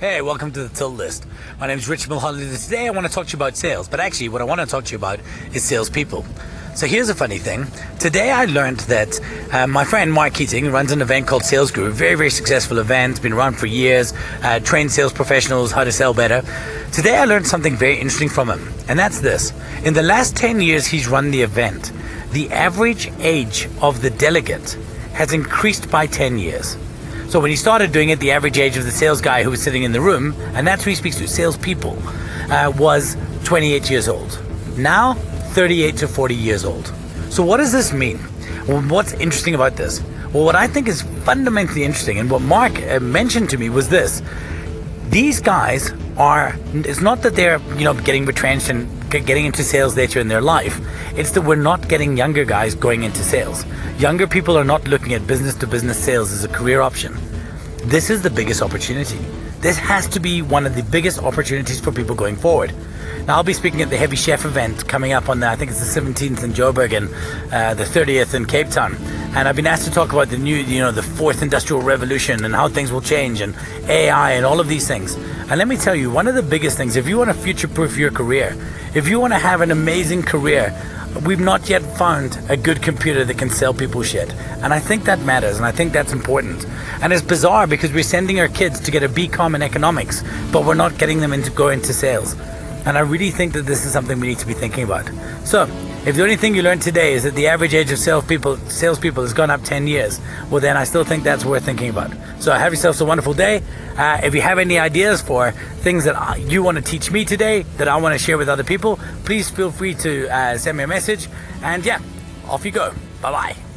Hey, welcome to the Till List. My name is Rich Mulholland. and Today I want to talk to you about sales, but actually, what I want to talk to you about is salespeople. So here's a funny thing. Today I learned that uh, my friend Mike Keating runs an event called Sales Guru, very, very successful event, been around for years, uh, trained sales professionals how to sell better. Today I learned something very interesting from him, and that's this. In the last 10 years he's run the event, the average age of the delegate has increased by 10 years. So when he started doing it, the average age of the sales guy who was sitting in the room, and that's who he speaks to, salespeople, uh, was 28 years old. Now, 38 to 40 years old. So what does this mean? Well, what's interesting about this? Well, what I think is fundamentally interesting, and what Mark uh, mentioned to me was this: these guys are. It's not that they're you know getting retrenched and getting into sales later in their life. It's that we're not getting younger guys going into sales. Younger people are not looking at business to business sales as a career option. This is the biggest opportunity. This has to be one of the biggest opportunities for people going forward. Now, I'll be speaking at the Heavy Chef event coming up on the, I think it's the 17th in Joburg and uh, the 30th in Cape Town. And I've been asked to talk about the new, you know, the fourth industrial revolution and how things will change and AI and all of these things. And let me tell you, one of the biggest things, if you want to future proof your career, if you want to have an amazing career, we've not yet found a good computer that can sell people shit. And I think that matters and I think that's important. And it's bizarre because we're sending our kids to get a BCom in economics, but we're not getting them into go into sales. And I really think that this is something we need to be thinking about. So, if the only thing you learned today is that the average age of salespeople salespeople has gone up 10 years, well then I still think that's worth thinking about. So have yourselves a wonderful day. Uh, if you have any ideas for things that you want to teach me today that I want to share with other people, please feel free to uh, send me a message. And yeah, off you go. Bye bye.